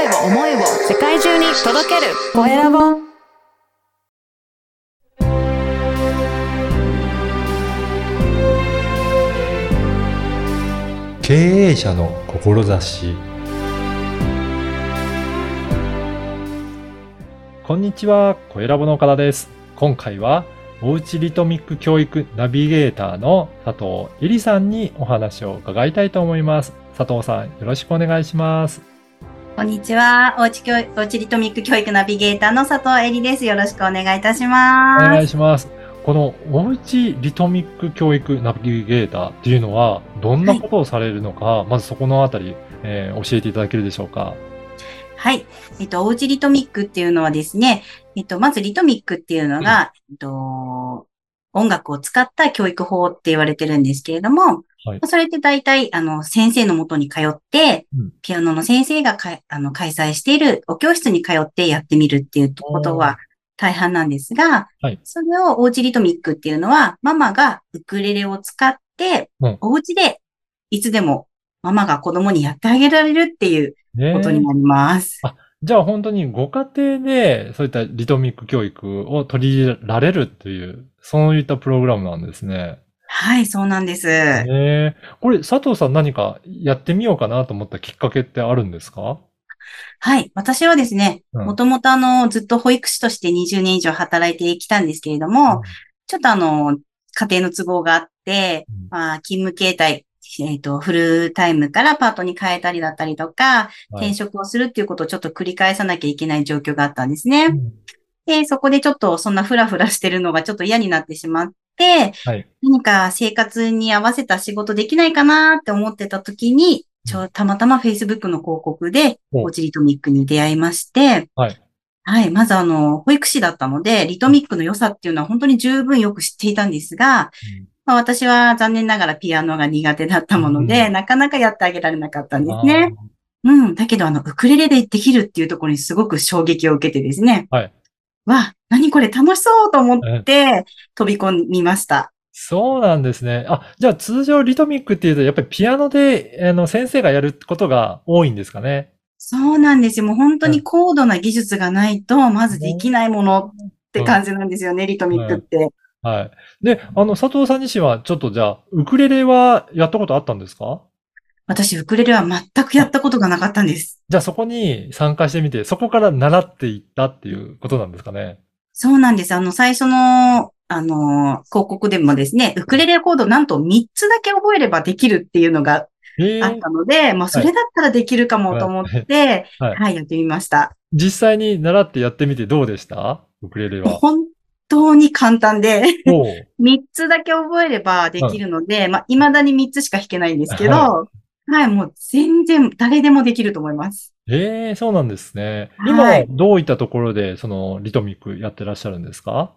声を思いを世界中に届けるコエラボ経営者の志こんにちは、コエラボの岡田です。今回は、おうちリトミック教育ナビゲーターの佐藤恵里さんにお話を伺いたいと思います。佐藤さん、よろしくお願いします。こんにちは。おうち教育、おうちリトミック教育ナビゲーターの佐藤恵里です。よろしくお願いいたしおます。願いします。このおうちリトミック教育ナビゲーターっていうのは、どんなことをされるのか、まずそこのあたり、えー教えていただけるでしょうか？はい。えっと、おうちリトミックっていうのはですね、えっと、まずリトミックっていうのが、えっと、音楽を使った教育法って言われてるんですけれども、はい。それって大体、あの、先生のもとに通って、うん。ピアノの先生がかいあの開催しているお教室に通ってやってみるっていうことは大半なんですが、はい。それをおうちリトミックっていうのは、ママがウクレレを使って、うん。お家でいつでもママが子供にやってあげられるっていうねことになります。じゃあ本当にご家庭でそういったリトミック教育を取り入れられるという、そういったプログラムなんですね。はい、そうなんです。ねえこれ佐藤さん何かやってみようかなと思ったきっかけってあるんですか？はい。私はですね、うんもともとあの、ずっと保育士として20年以上働いてきたんですけれども、うんちょっとあの、家庭の都合があって、うんまあ、勤務形態、えっ、と、フルタイムからパートに変えたりだったりとか、はい転職をするっていうことをちょっと繰り返さなきゃいけない状況があったんですね。うんで、そこでちょっとそんなフラフラしてるのがちょっと嫌になってしまって、はい。何か生活に合わせた仕事できないかなって思ってた時に、ちょ、たまたま Facebook の広告で、おおちリトミックに出会いまして、はい。はい。まずあの、保育士だったので、リトミックの良さっていうのは本当に十分よく知っていたんですが、まあ、私は残念ながらピアノが苦手だったもので、うんなかなかやってあげられなかったんですあね。うん。だけどあの、ウクレレでできるっていうところにすごく衝撃を受けてですね。はい。わ、何これ楽しそうと思って飛び込みました。そうなんですね。あ、じゃあ通常リトミックっていうと、やっぱりピアノで、あの、先生がやることが多いんですかね。そうなんですよ。もう本当に高度な技術がないと、まずできないものって感じなんですよね、リトミックって。はい。で、あの、佐藤さん自身は、ちょっとじゃあ、ウクレレはやったことあったんですか？私、ウクレレは全くやったことがなかったんです。じゃあそこに参加してみて、そこから習っていったっていうことなんですかね？そうなんです。あの、最初の、あの、広告でもですね、ウクレレコードなんと3つだけ覚えればできるっていうのがええあったので、まあ、それだったらできるかもと思って、はい。はい、やってみました。実際に習ってやってみてどうでした？ウクレレは。本当に簡単で、おう。3つだけ覚えればできるので、まあ、未だに3つしか弾けないんですけど、ははい、もう全然誰でもできると思います。ええそうなんですね。はい。今はどういったところで、その、リトミックやってらっしゃるんですか？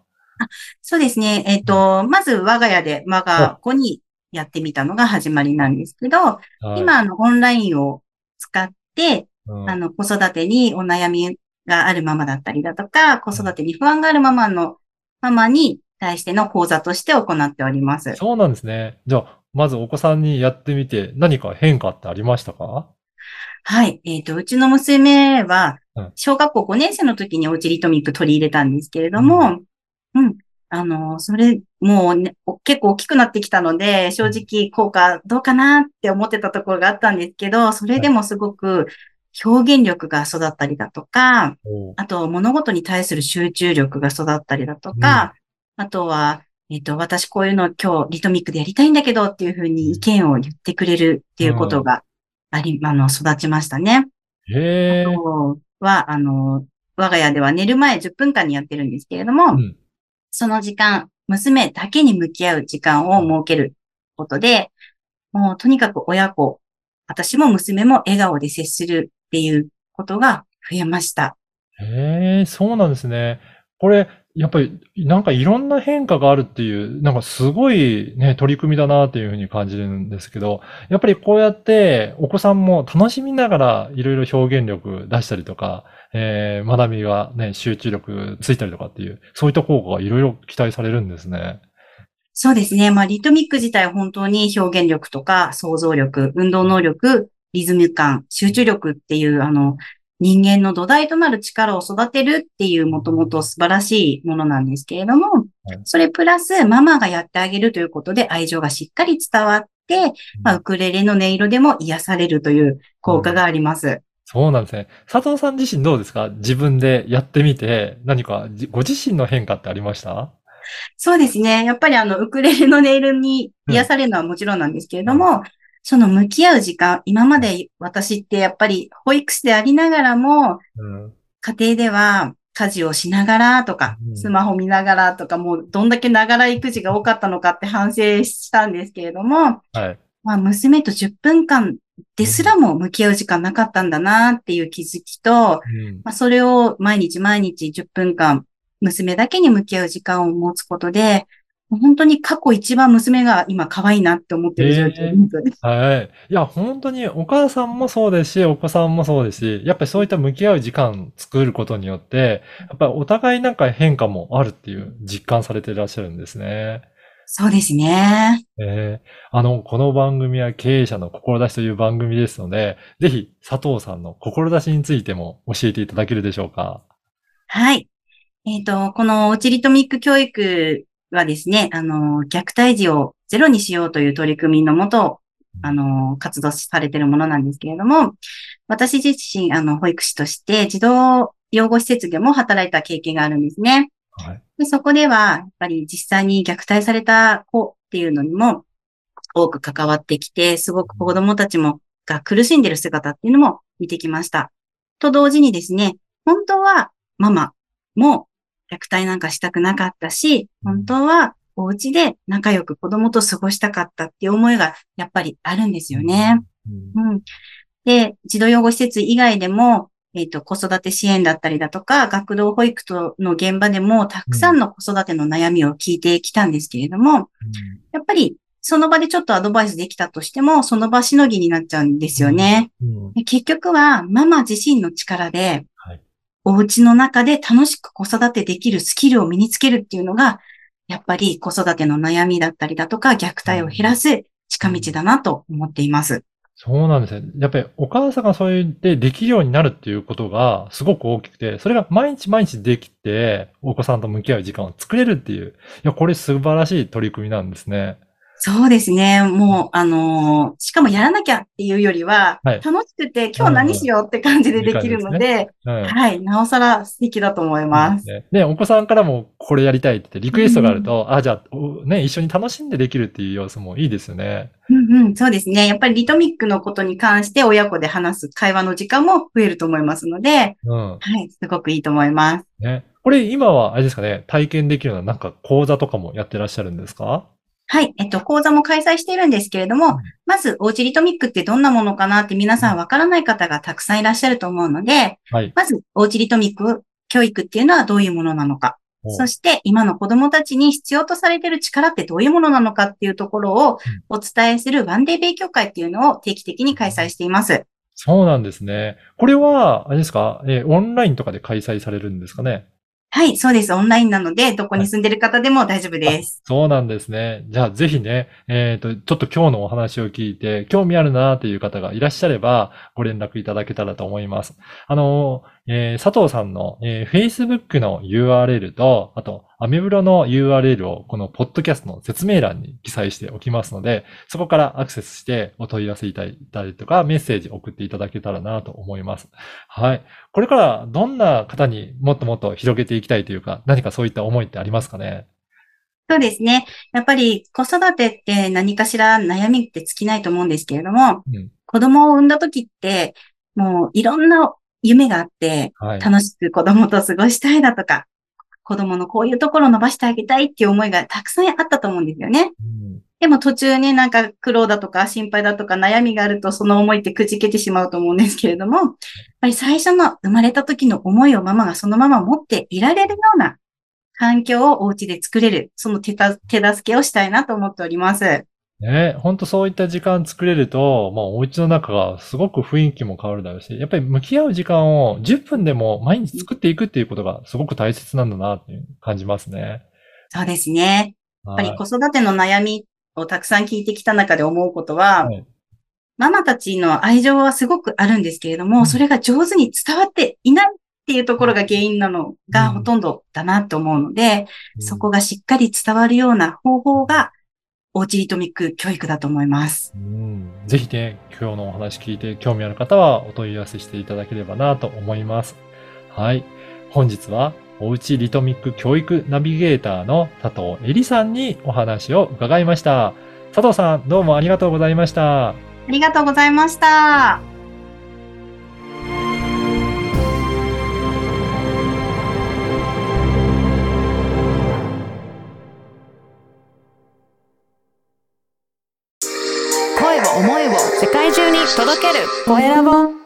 そうですね。えっ、と、まず我が家で我が子にやってみたのが始まりなんですけど、はい、今、あの、オンラインを使って、うんあの、子育てにお悩みがあるママだったりだとか、子育てに不安があるママの、ママに対しての講座として行っております。そうなんですね。じゃあ、まずお子さんにやってみて、何か変化ってありましたか？はい。えっ、と、うちの娘はうん、小学校5年生の時におうちリトミック取り入れたんですけれども、うん。あの、それ、もう、ね、お結構大きくなってきたので、正直効果どうかなって思ってたところがあったんですけど、それでもすごく表現力が育ったりだとか、あと物事に対する集中力が育ったりだとか、あとは、えっ、と、私こういうの今日リトミックでやりたいんだけどっていうふうに意見を言ってくれるっていうことがあり、あの、育ちましたね。へえ。あとは、あの、我が家では寝る前10分間にやってるんですけれども、うんその時間、娘だけに向き合う時間を設けることで、もうとにかく親子、私も娘も笑顔で接するっていうことが増えました。へえ、そうなんですね。これ、やっぱり、なんかいろんな変化があるっていう、なんかすごいね、取り組みだなっていうふうに感じるんですけど、やっぱりこうやってお子さんも楽しみながらいろいろ表現力出したりとか、えー学びがね、集中力ついたりとかっていう、そういった効果がいろいろ期待されるんですね。そうですね。まあ、リトミック自体本当に表現力とか想像力、運動能力、リズム感、集中力っていう、あの、人間の土台となる力を育てるっていうもともと素晴らしいものなんですけれどもはい、それプラスママがやってあげるということで愛情がしっかり伝わって、まあ、ウクレレの音色でも癒されるという効果があります。そうなんですね。佐藤さん自身どうですか？自分でやってみて、何かじご自身の変化ってありました？そうですね。やっぱりあの、ウクレレの音色に癒されるのはもちろんなんですけれども、その向き合う時間、今まで私ってやっぱり保育士でありながらも、うん。家庭では家事をしながらとかう、んスマホ見ながらとか、もうどんだけながら育児が多かったのかって反省したんですけれども、はい。まあ娘と10分間ですらも向き合う時間なかったんだなっていう気づきと、うん。まあ、それを毎日毎日10分間、娘だけに向き合う時間を持つことで、本当に過去一番娘が今可愛いなって思ってる状況です。はい。いや、本当にお母さんもそうですし、お子さんもそうですし、やっぱりそういった向き合う時間作ることによって、やっぱりお互いなんか変化もあるっていう実感されていらっしゃるんですね。そうですね。えーあの、この番組は経営者の志という番組ですので、ぜひ佐藤さんの志についても教えていただけるでしょうか？はい。えっ、と、このオチリトミック教育はですね、あの、虐待児をゼロにしようという取り組みのもと、あの、活動されているものなんですけれども、私自身、あの、保育士として児童養護施設でも働いた経験があるんですね。はい。で、そこでは、やっぱり実際に虐待された子っていうのにも多く関わってきて、すごく子供たちもが苦しんでる姿っていうのも見てきました。と同時にですね、本当はママも虐待なんかしたくなかったし、本当はお家で仲良く子供と過ごしたかったっていう思いがやっぱりあるんですよね。うん。うん。で、児童養護施設以外でも、えっ、と、子育て支援だったりだとか、学童保育との現場でも、たくさんの子育ての悩みを聞いてきたんですけれども、やっぱり、その場でちょっとアドバイスできたとしても、その場しのぎになっちゃうんですよね。うん。で結局は、ママ自身の力ではい、お家の中で楽しく子育てできるスキルを身につけるっていうのが、やっぱり子育ての悩みだったりだとか、虐待を減らす近道だなと思っています。そうなんですね。やっぱりお母さんがそう言ってできるようになるっていうことがすごく大きくて、それが毎日毎日できて、お子さんと向き合う時間を作れるっていう、いや、これ素晴らしい取り組みなんですね。そうですね。もう、あのーしかもやらなきゃっていうよりは、はい楽しくて今日何しようって感じでできるので、うん。はい、なおさら素敵だと思います。ね、ねお子さんからもこれやりたいって言ってリクエストがあると、あ、じゃあ、おね、一緒に楽しんでできるっていう様子もいいですよね。うんうん、そうですね。やっぱりリトミックのことに関して親子で話す会話の時間も増えると思いますので、うん。はい、すごくいいと思います。ね。これ今は、あれですかね、体験できるようななんか講座とかもやってらっしゃるんですか？はい、えっと、講座も開催しているんですけれども、うんまず、おうちリトミックってどんなものかなって皆さんわからない方がたくさんいらっしゃると思うので、はい。まず、おうちリトミック教育っていうのはどういうものなのか、そして今の子供たちに必要とされている力ってどういうものなのかっていうところをお伝えするワンデー勉強会っていうのを定期的に開催しています。そうなんですね。これは、あれですか、えーオンラインとかで開催されるんですかね？はい、そうです。オンラインなので、どこに住んでる方でも大丈夫です。そうなんですね。じゃあぜひね、えっ、と、ちょっと今日のお話を聞いて、興味あるなという方がいらっしゃれば、ご連絡いただけたらと思います。あの、えー佐藤さんの、えー Facebook の URL と、あと、アメブロの URL をこのポッドキャストの説明欄に記載しておきますので、そこからアクセスしてお問い合わせいただいたりとか、メッセージ送っていただけたらなと思います。はい。これからどんな方にもっともっと広げていきたいというか、何かそういった思いってありますかね？そうですね。やっぱり子育てって何かしら悩みって尽きないと思うんですけれども、うん。子供を産んだ時って、もういろんな夢があって、はい。楽しく子供と過ごしたいだとか、子供のこういうところを伸ばしてあげたいっていう思いがたくさんあったと思うんですよね。うんでも途中ね、なんか苦労だとか心配だとか悩みがあるとその思いってくじけてしまうと思うんですけれども、やっぱり最初の生まれた時の思いをママがそのまま持っていられるような環境をお家で作れる、その手た手助けをしたいなと思っております。ね、本当そういった時間作れると、まあお家の中がすごく雰囲気も変わるだろうし、やっぱり向き合う時間を10分でも毎日作っていくっていうことがすごく大切なんだなって感じますね。そうですね。やっぱはいり子育ての悩みをたくさん聞いてきた中で思うことは、はいママたちの愛情はすごくあるんですけれども、うんそれが上手に伝わっていないっていうところが原因なのがうんほとんどだなと思うので、うんそこがしっかり伝わるような方法が、おうちリトミック教育だと思います。うんぜひね、今日のお話聞いて興味ある方はお問い合わせしていただければなと思います。はい。本日は、おうちリトミック教育ナビゲーターの佐藤恵里さんにお話を伺いました。佐藤さん、どうもありがとうございました。ありがとうございました。声を思いを世界中に届けるコエラボ